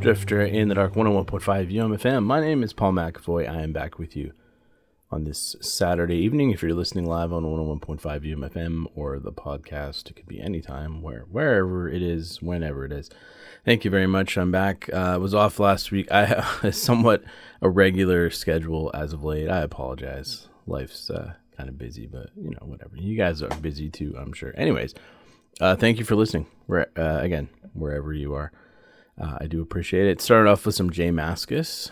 Drifter in the Dark 101.5 UMFM. My name is Paul McAvoy. I am back with you on this Saturday evening. If you're listening live on 101.5 UMFM or the podcast, it could be anytime, where wherever it is, whenever it is. Thank you very much. I'm back. Uh, I was off last week. I have a somewhat irregular schedule as of late. I apologize. Life's uh, kind of busy, but you know, whatever. You guys are busy too, I'm sure. Anyways, uh, thank you for listening. Where uh, again, wherever you are. Uh, I do appreciate it. Started off with some J Mascis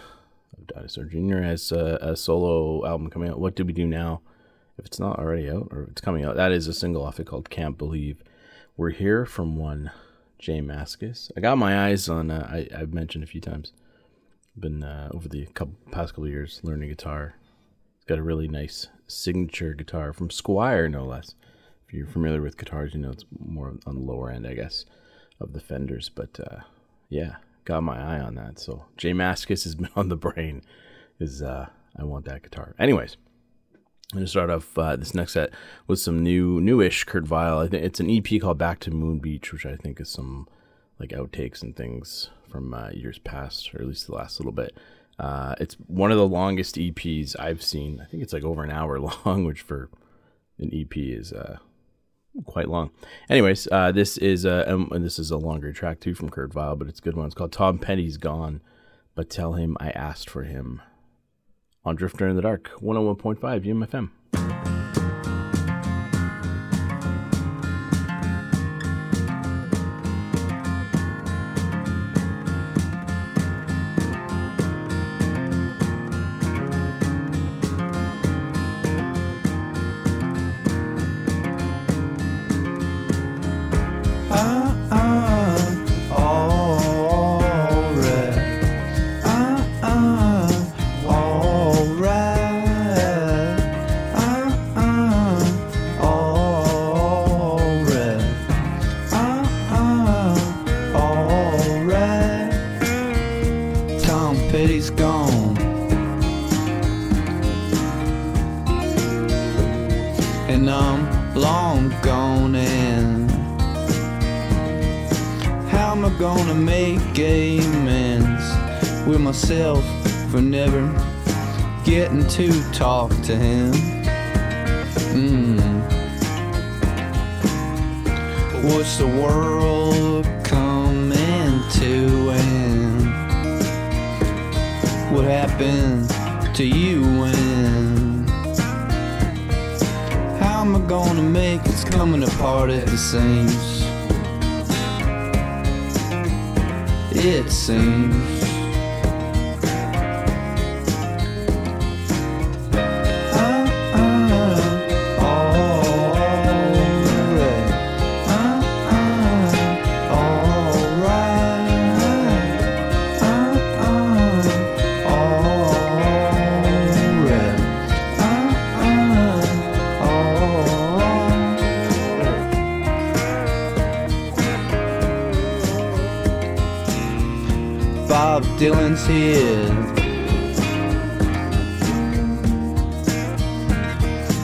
Dinosaur Jr. has a, a solo album coming out. What do we do now? If it's not already out or it's coming out, that is a single off it called Can't Believe. We're here from one J Mascis. I got my eyes on, uh, I, I've mentioned a few times, been uh, over the couple, past couple years learning guitar. It's got a really nice signature guitar from Squier, no less. if you're familiar with guitars, you know it's more on the lower end, I guess, of the Fenders. But uh, yeah, got my eye on that. So J Mascis has been on the brain. Is uh, I want that guitar. Anyways, I'm gonna start off uh, this next set with some new, newish Kurt Vile. I think it's an EP called Back to Moon Beach, which I think is some like outtakes and things from uh, years past, or at least the last little bit. Uh, it's one of the longest EPs I've seen. I think it's like over an hour long, which for an EP is uh, quite long. Anyways, uh, this is a um, and this is a longer track too from Kurt Vile, but it's a good one. It's called Tom Petty's Gone, but tell him I asked for him. On Drifter in the Dark, 101.5 UMFM.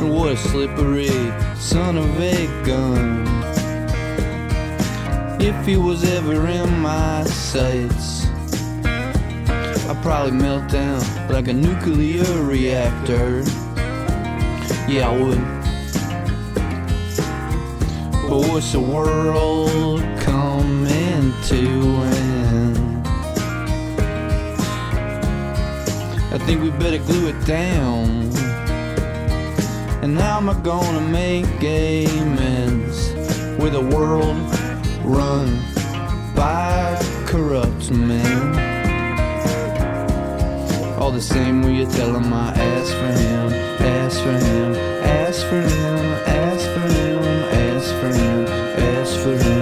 What a slippery son of a gun. If he was ever in my sights, I'd probably melt down like a nuclear reactor. Yeah, I would. But what's the world coming to think we better glue it down. And how am I gonna make amends with a world run by corrupt men? All the same, will you tell him I asked for him, asked for him, asked for him, asked for him, asked for him, asked for him,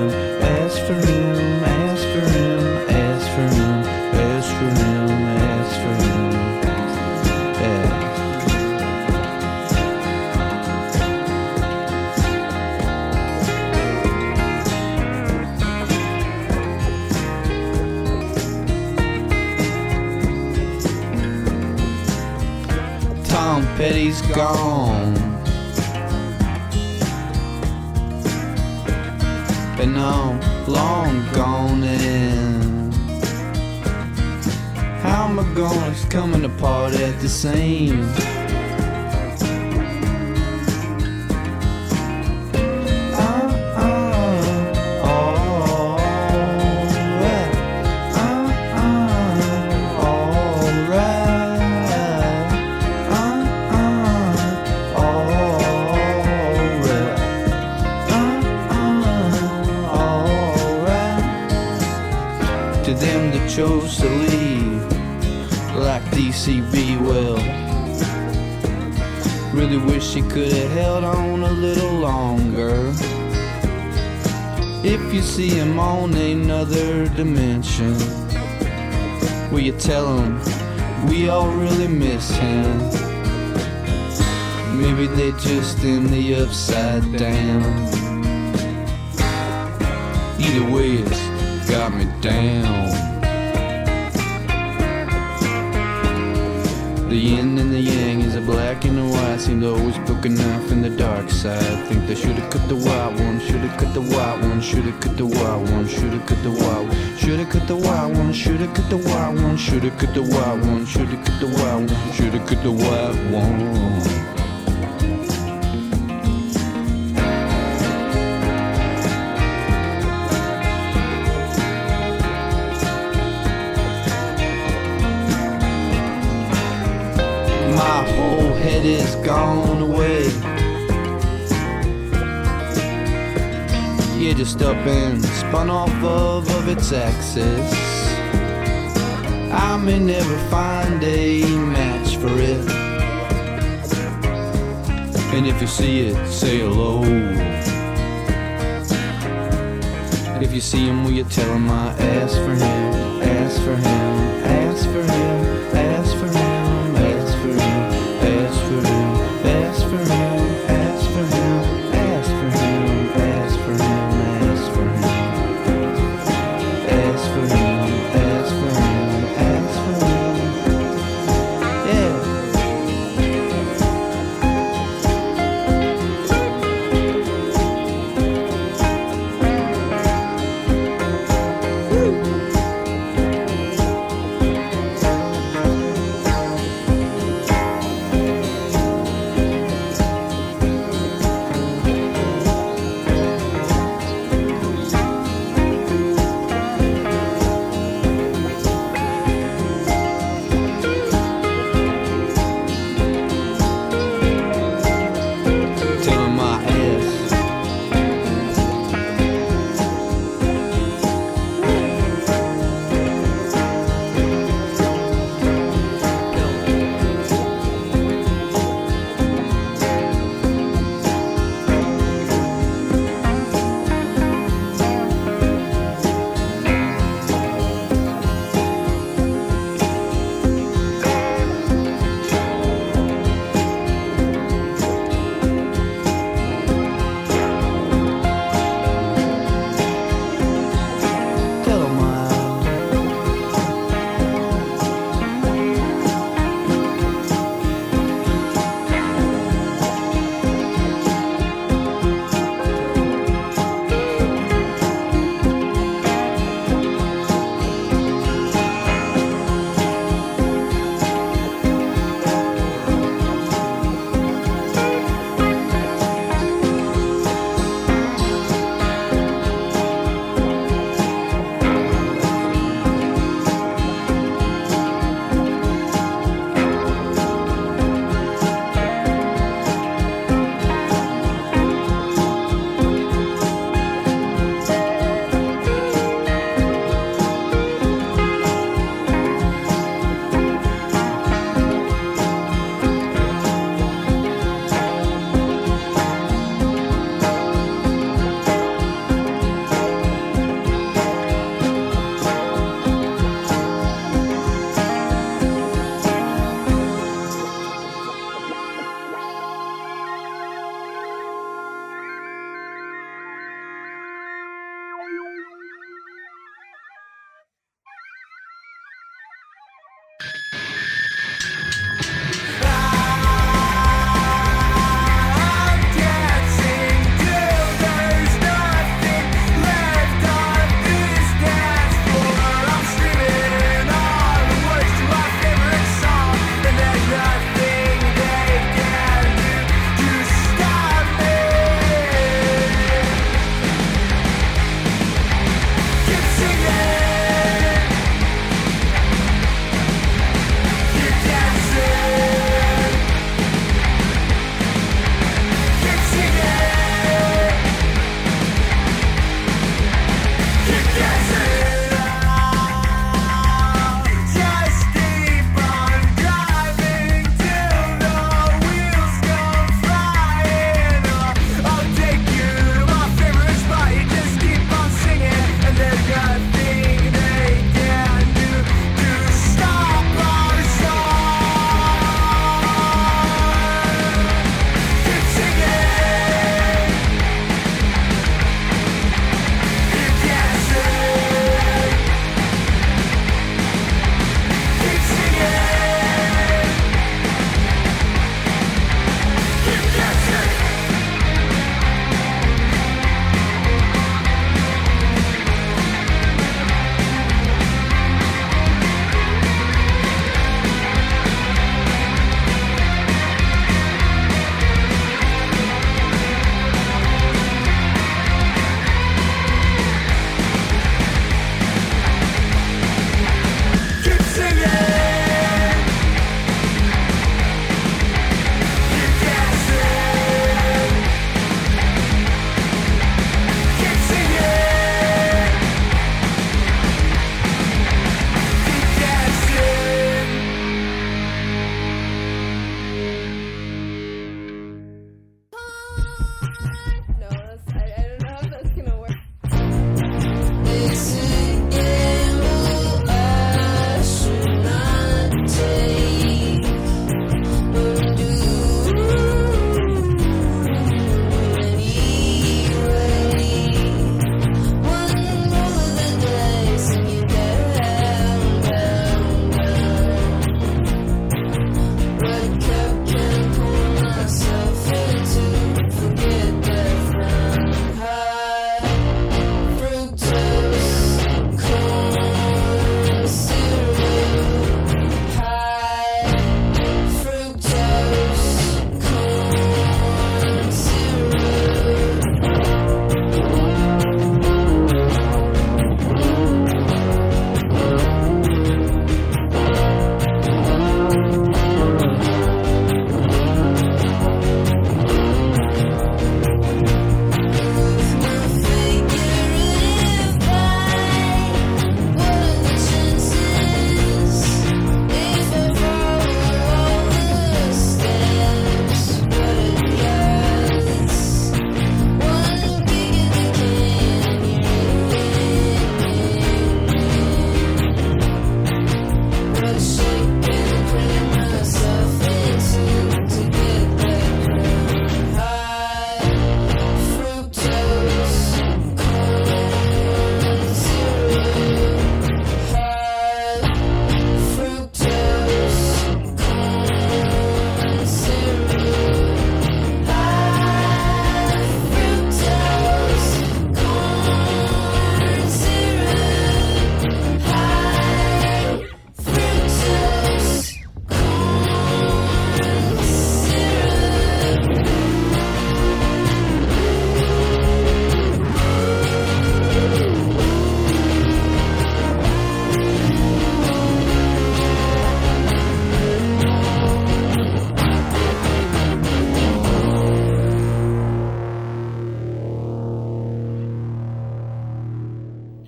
that chose to leave, DCB, well, really wish he could have held on a little longer. If you see him on another dimension, will you tell him we all really miss him? Maybe they're just in the upside down. Either way, it's got me down. The yin and the yang is a black and a white. Seem always poke a knife in the dark side. Think they should've cut the white one, should've cut the white one, should've cut the white one, should've cut the white one, should've cut the white one, should've cut the white one, should've cut the white one, should've cut the white one, should've cut the white one. Gone away. Yeah, just up and spun off of, of its axis. I may never find a match for it. And if you see it, say hello. If you see him, will you tell him I asked for him, asked for him, asked for him, asked for him,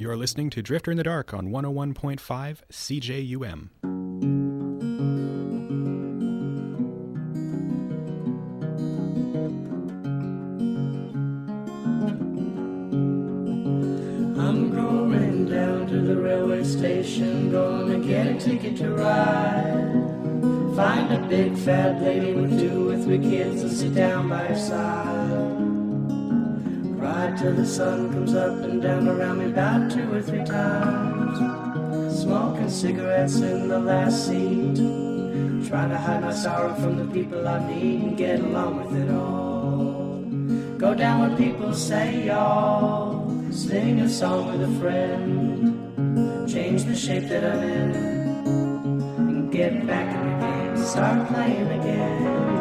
You're listening to Drifter in the Dark on 101.5 CJUM. I'm going down to the railway station, gonna get a ticket to ride. Find a big fat lady with two or three kids and sit down by her side. Till the sun comes up and down around me about two or three times. Smoking cigarettes in the last seat. Trying to hide my sorrow from the people I meet and get along with it all. Go down when people say y'all. Sing a song with a friend. Change the shape that I'm in. And get back in the game. Start playing again.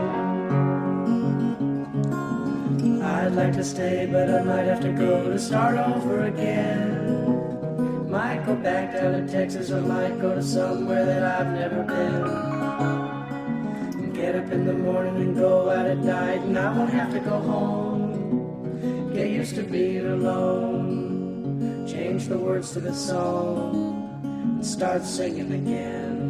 I'd like to stay, but I might have to go to start over again. Might go back down to Texas or might go to somewhere that I've never been. And get up in the morning and go out at night, and I won't have to go home. Get used to being alone. Change the words to the song and start singing again.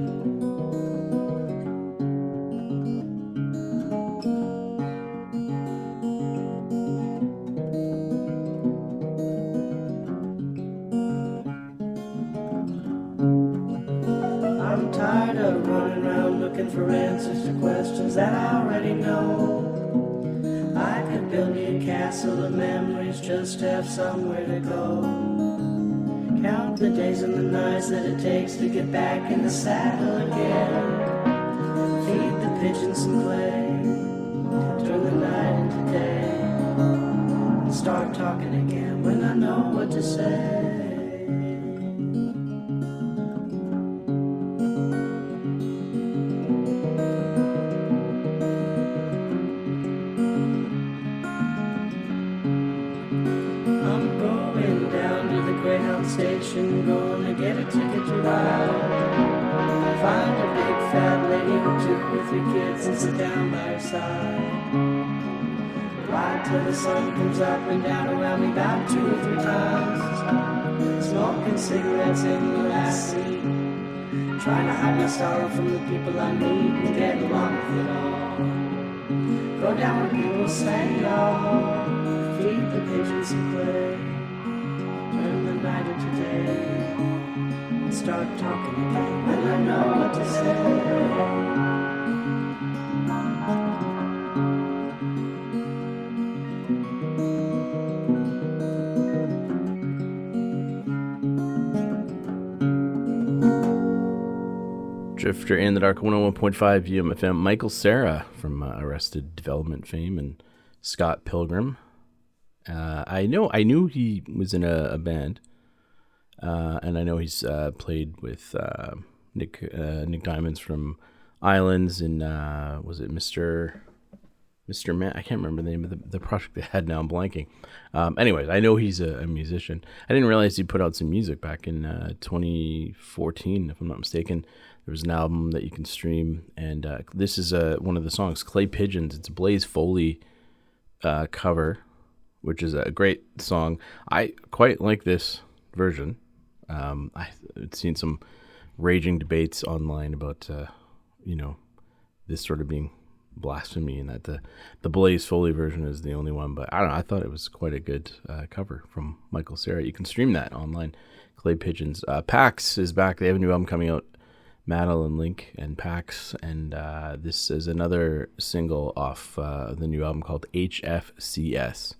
Questions that I already know. I could build me a castle of memories just to have somewhere to go. Count the days and the nights that it takes to get back in the saddle again. Sun comes up and down around me about two or three times. Smoking cigarettes in the last seat. Trying to hide my sorrow from the people I meet and get along with it all. Go down where people say, oh, feed the pigeons some clay. Turn the night into day. And start talking again when I know what to say. Drifter in the Dark 101.5 UMFM. Michael Cera from uh, Arrested Development fame and Scott Pilgrim. Uh, I know I knew he was in a, a band, uh, and I know he's uh, played with uh, Nick uh, Nick Diamonds from Islands and was it Mister Mr. Man, I can't remember the name of the, the project they had now. I'm blanking. Um, anyways, I know he's a, a musician. I didn't realize he put out some music back in uh, 2014, if I'm not mistaken. There was an album that you can stream, and uh, this is uh, one of the songs, Clay Pigeons. It's a Blaze Foley uh, cover, which is a great song. I quite like this version. Um, I've seen some raging debates online about, uh, you know, this sort of being blasphemy and that the the Blaze Foley version is the only one. But I don't know. I thought it was quite a good uh, cover from Michael Cera. You can stream that online. Clay Pigeons. Uh, PACKS is back. They have a new album coming out. Madeline Link and PACKS, and uh, this is another single off uh, the new album called HFCS.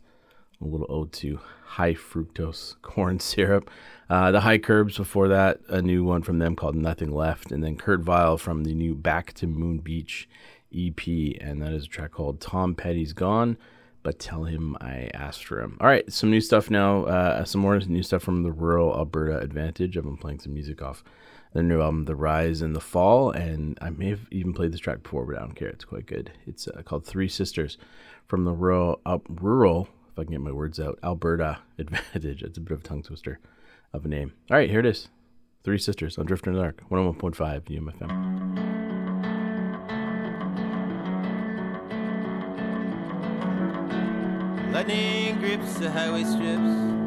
A little ode to high fructose corn syrup. Uh, the High Curbs before that, a new one from them called Nothing Left, and then Kurt Vile from the new Back to Moon Beach EP, and that is a track called Tom Petty's Gone, but tell him I asked for him. All right, some new stuff now, uh, some more new stuff from the Rural Alberta Advantage. I've been playing some music off their new album, The Rise and the Fall, and I may have even played this track before, but I don't care. It's quite good. It's uh, called Three Sisters from the rural, uh, rural, if I can get my words out, Alberta Advantage. It's a bit of a tongue twister of a name. All right, here it is. Three Sisters on Drifter in the Dark, 101.5 UMFM. Lightning grips the highway strips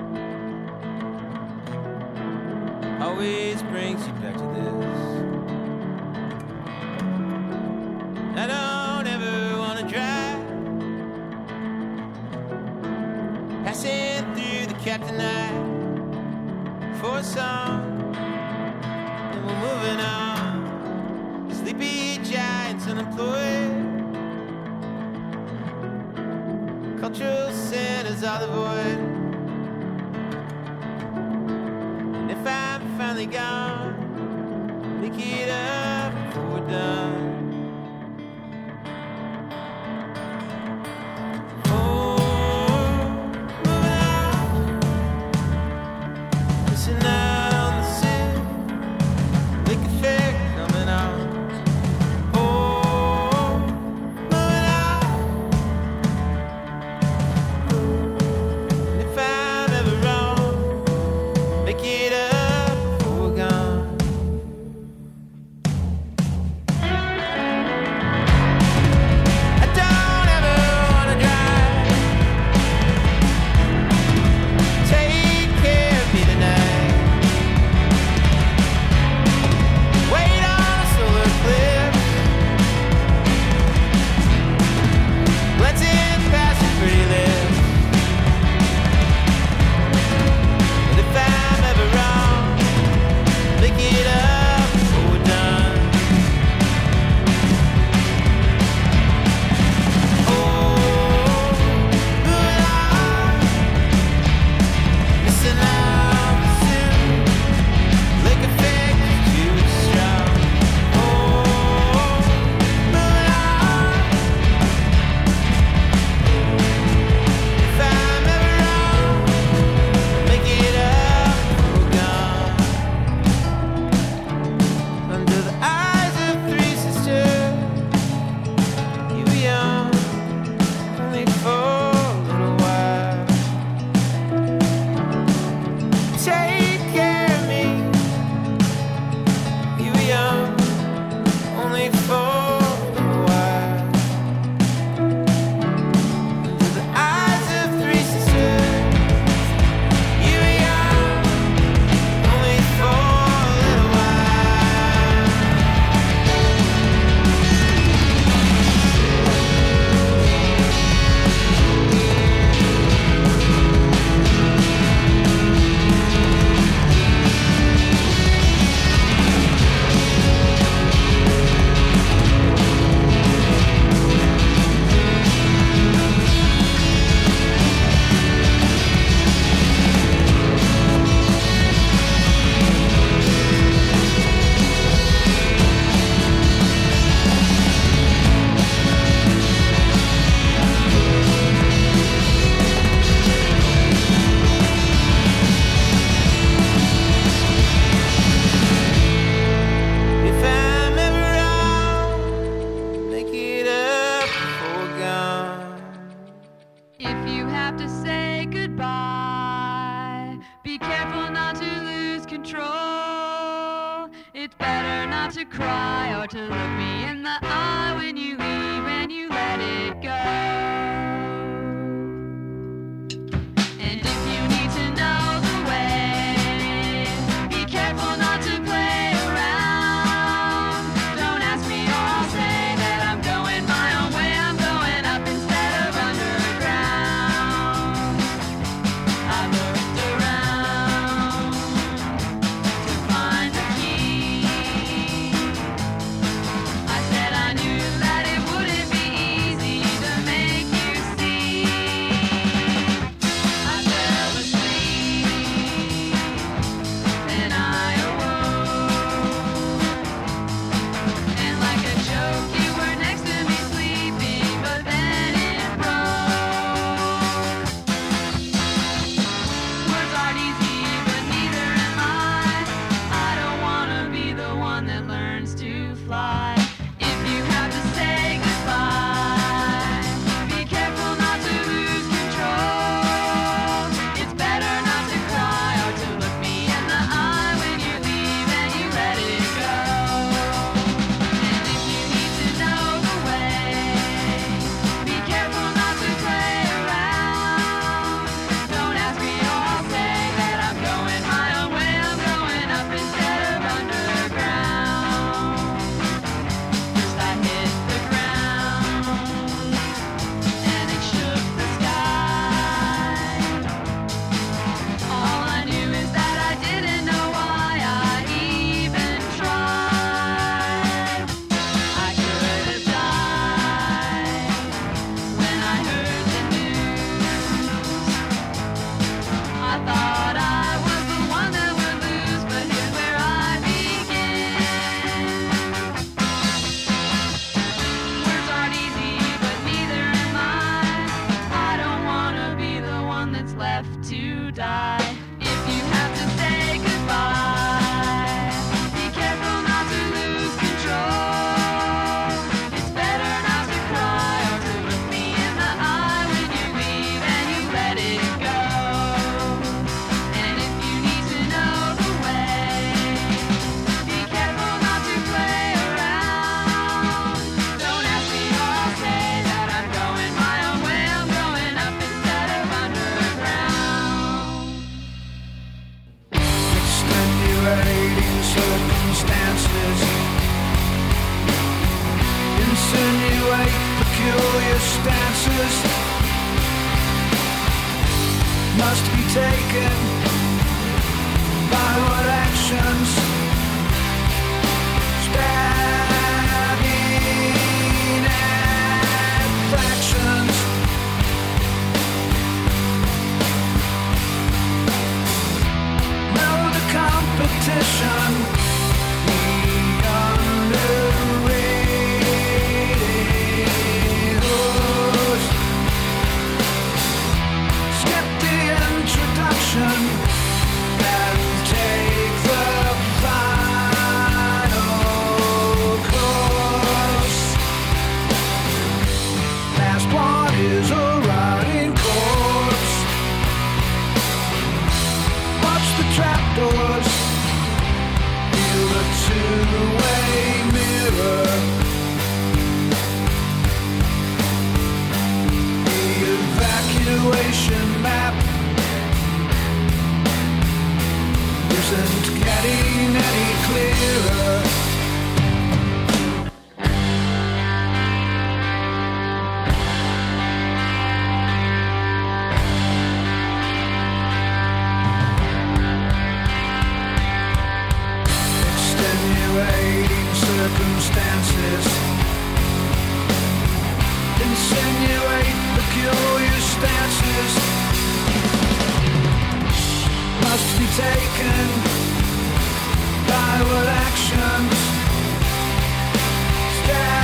always brings you back to this. I don't ever want to drive. Passing through the captain eye for a song. And we're moving on. Sleepy giants unemployed. Cultural centers are the void. only God to get up for done. circumstances. Insinuate peculiar stances. Must be taken by what actions? Stand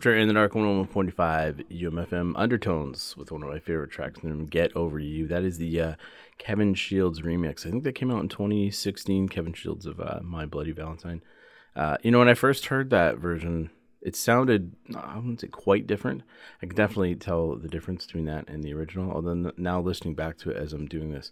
Drifter in the Dark 101.5 UMFM Undertones with one of my favorite tracks Get Over You. That is the uh, Kevin Shields remix. I think that came out in 2016. Kevin Shields of uh, My Bloody Valentine. Uh, you know, when I first heard that version, it sounded, I wouldn't say quite different. I can definitely tell the difference between that and the original. Although now listening back to it as I'm doing this,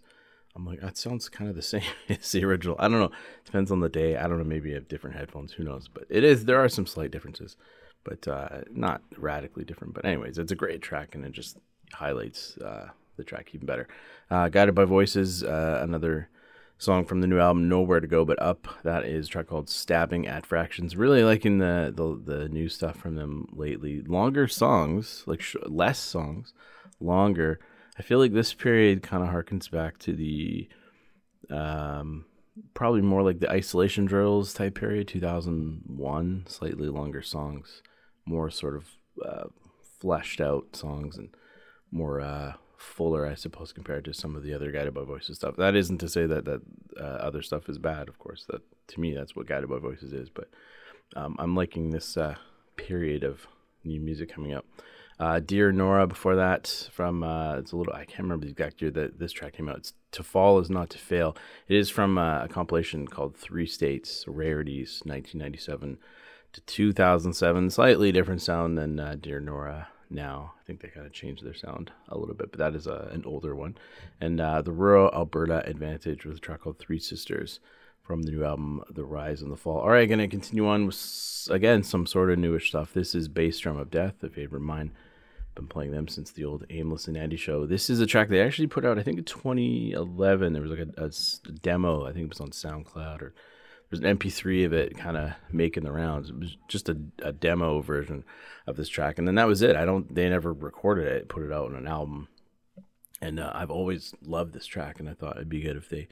I'm like, that sounds kind of the same as the original. I don't know. Depends on the day. I don't know. Maybe I have different headphones. Who knows? But it is. There are some slight differences, but uh, not radically different. But anyways, it's a great track, and it just highlights uh, the track even better. Uh, Guided by Voices, uh, another song from the new album Nowhere to Go But Up. That is a track called Stabbing at Fractions. Really liking the the, the new stuff from them lately. Longer songs, like sh- less songs, longer. I feel like this period kind of harkens back to the um probably more like the isolation drills type period 2001 slightly longer songs more sort of uh, fleshed out songs and more uh, fuller i suppose compared to some of the other guided by voices stuff. That isn't to say that that uh, other stuff is bad of course. That to me that's what guided by voices is but um, i'm liking this uh, period of new music coming up uh, Dear Nora before that from uh, it's a little I can't remember the exact year that this track came out. It's To Fall is Not to Fail. It is from uh, a compilation called Three States Rarities 1997 to 2007. Slightly different sound than uh, Dear Nora now. I think they kind of changed their sound a little bit, but that is uh, an older one. And uh, the Rural Alberta Advantage with a track called Three Sisters from the new album The Rise and the Fall. All right, going to continue on with again some sort of newish stuff. This is Bass Drum of Death, a favorite of mine been playing them since the old Aimless and Andy show. This is a track they actually put out, I think in 2011. There was like a, a demo, I think it was on SoundCloud, or there's an MP3 of it kind of making the rounds. It was just a, a demo version of this track, and then that was it. I don't, they never recorded it, put it out on an album. And uh, I've always loved this track, and I thought it'd be good if they,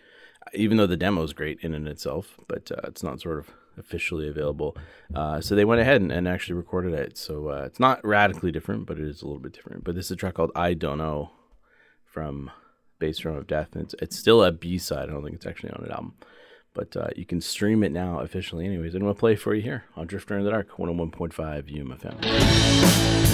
even though the demo is great in and itself, but uh, it's not sort of officially available. Uh, so they went ahead and, and actually recorded it. So uh, it's not radically different, but it is a little bit different. But this is a track called "I Don't Know" from Bass Drum of Death, and it's, it's still a B side. I don't think it's actually on an album, but uh, you can stream it now officially. Anyways, and we'll play for you here on Drifter in the Dark, 101.5 UMFM.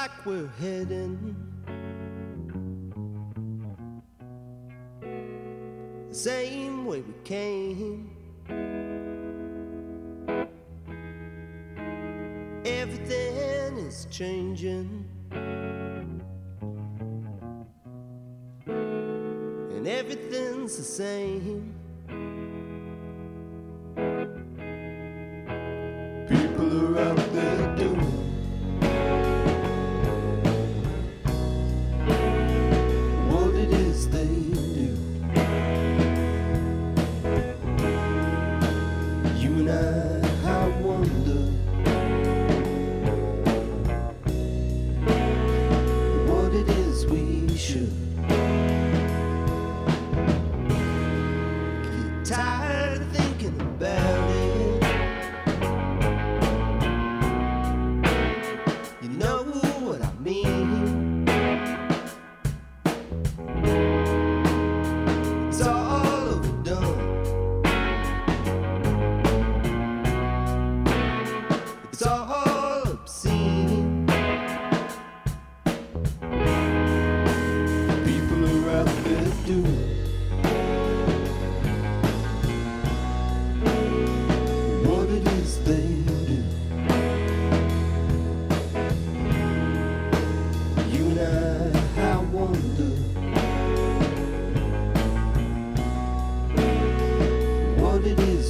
like we're heading. The same way we came. Everything is changing. And everything's the same. People are out there doing.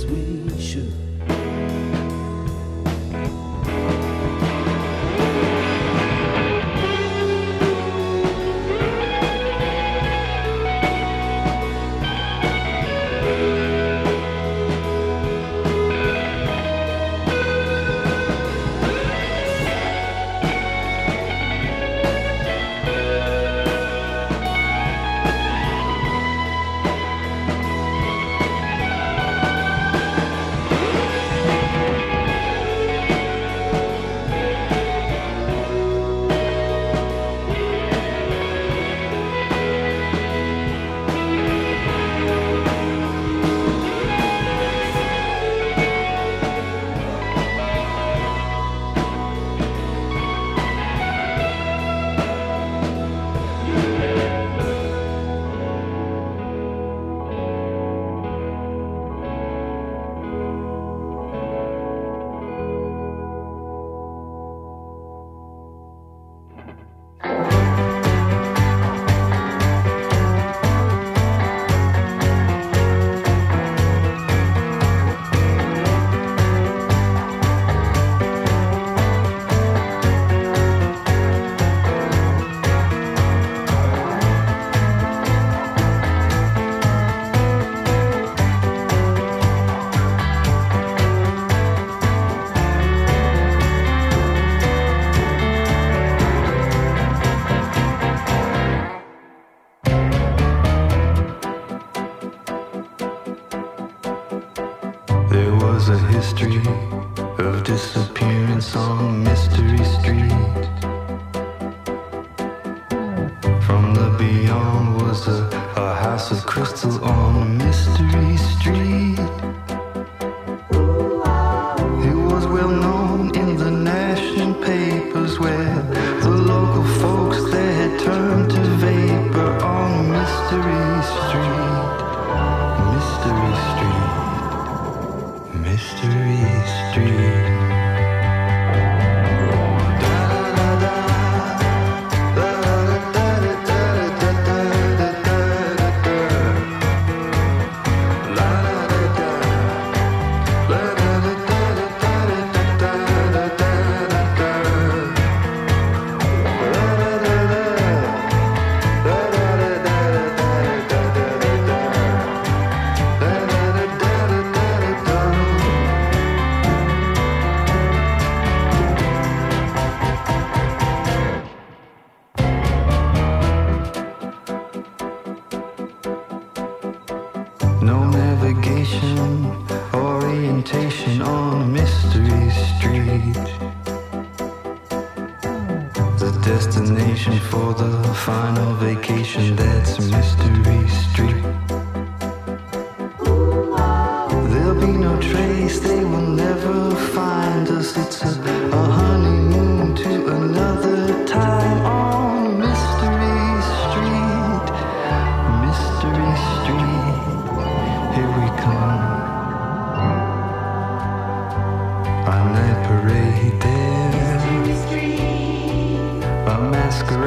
we should. disappearance on Mystery Street. From the beyond was a, a house of crystal on Mystery Street.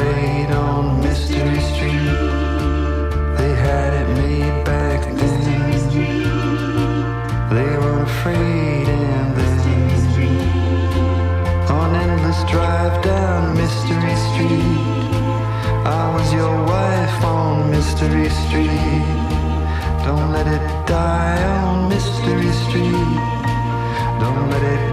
played on Mystery Street. They had it made back then. They were afraid and then on endless drive down Mystery Street. I was your wife on Mystery Street. Don't let it die on Mystery Street. Don't let it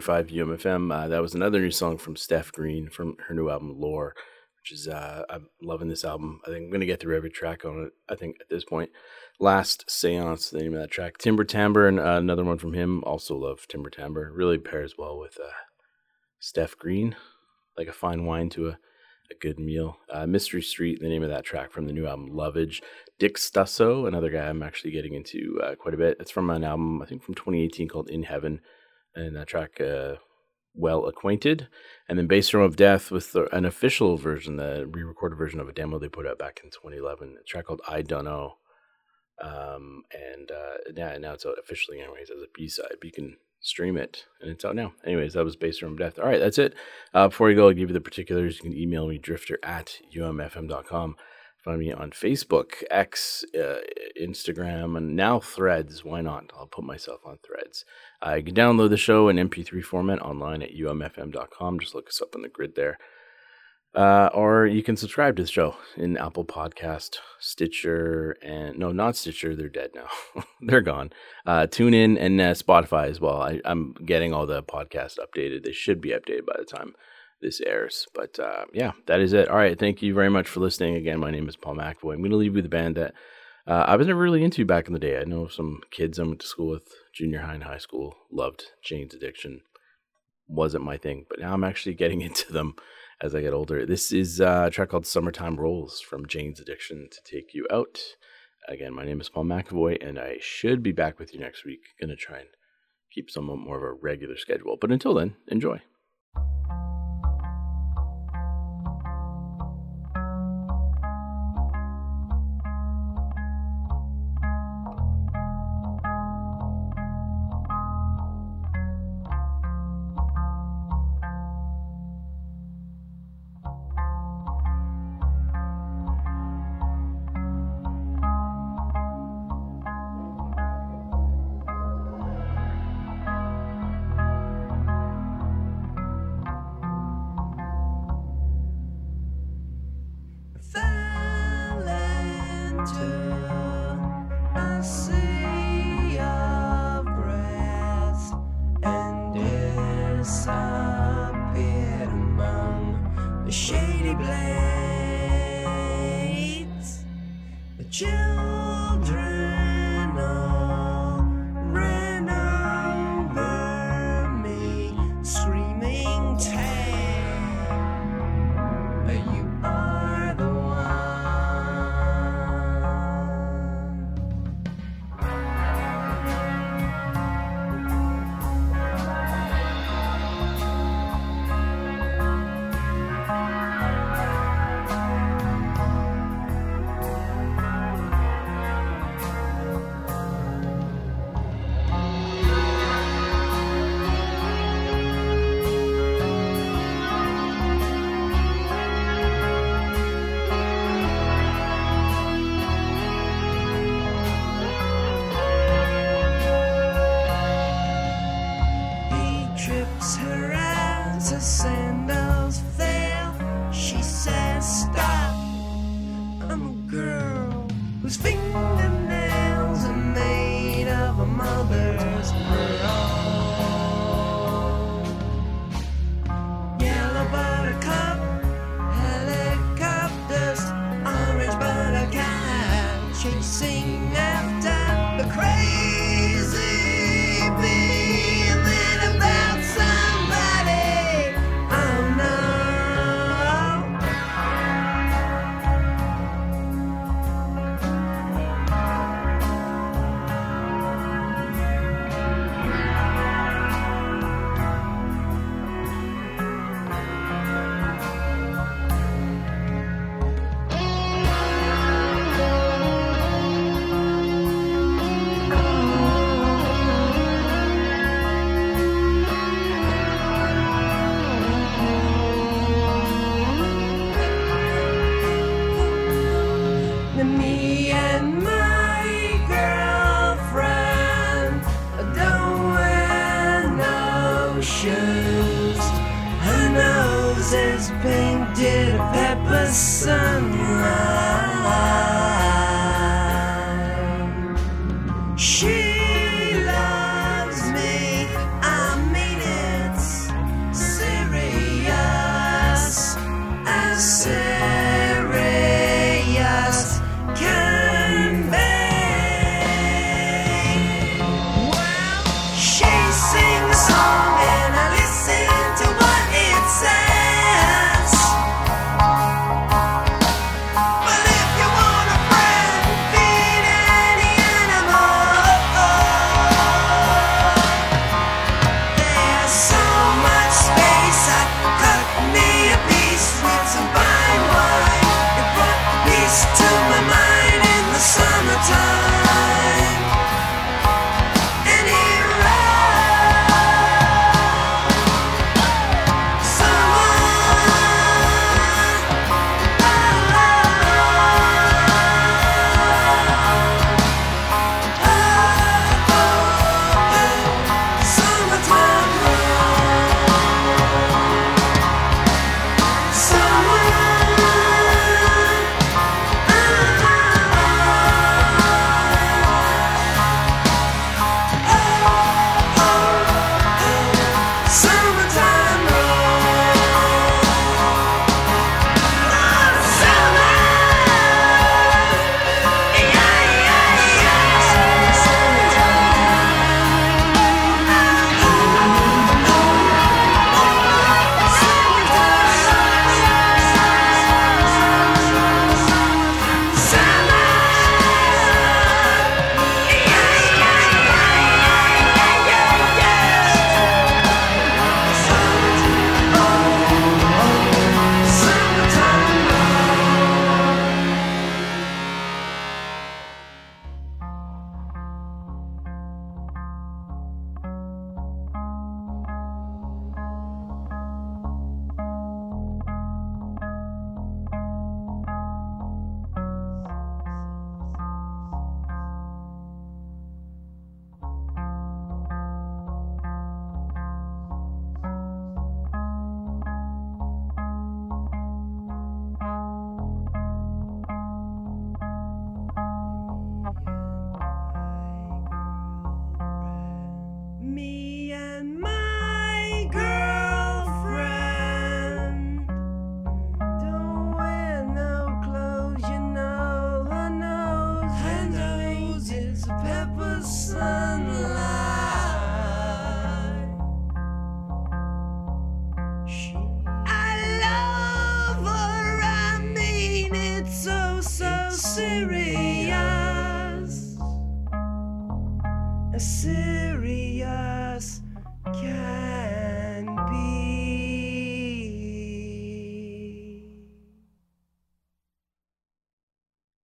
101.5 UMFM. Uh, that was another new song from Steph Green from her new album Lore, which is uh, I'm loving this album. I think I'm gonna get through every track on it. I think at this point, Last Seance, the name of that track. Timber Timbre, and uh, another one from him. Also love Timber Timbre. Really pairs well with uh, Steph Green, like a fine wine to a a good meal. Uh, Mystery Street, the name of that track from the new album Lovage. Dick Stusso, another guy I'm actually getting into uh, quite a bit. It's from an album I think from 2018 called In Heaven, and that track uh, Well Acquainted. And then Bass Drum of Death with the, an official version, the re-recorded version of a demo they put out back in 2011. A track called I Don't Know. Um, and uh, yeah, now it's out officially, anyways, as a B side. But you can stream it, and it's out now. Anyways, that was Bass Drum of Death. All right, that's it. Uh, before we go, I'll give you the particulars. You can email me drifter at umfm.com. Find me on Facebook, X, uh, Instagram, and now Threads. Why not? I'll put myself on Threads. Uh, you can download the show in MP3 format online at umfm.com. Just look us up on the grid there. Uh, or you can subscribe to the show in Apple Podcast, Stitcher, and no, not Stitcher. They're dead now. they're gone. Uh, tune in and uh, Spotify as well. I, I'm getting all the podcast updated. They should be updated by the time this airs. But uh, yeah, that is it. All right. Thank you very much for listening. Again, my name is Paul McAvoy. I'm going to leave you with a band that uh, I was never really into back in the day. I know some kids I went to school with, junior high and high school, loved Jane's Addiction. Wasn't my thing, but now I'm actually getting into them as I get older. This is uh, a track called Summertime Rolls from Jane's Addiction to take you out. Again, my name is Paul McAvoy, and I should be back with you next week. Gonna try and keep somewhat more of a regular schedule. But until then, enjoy.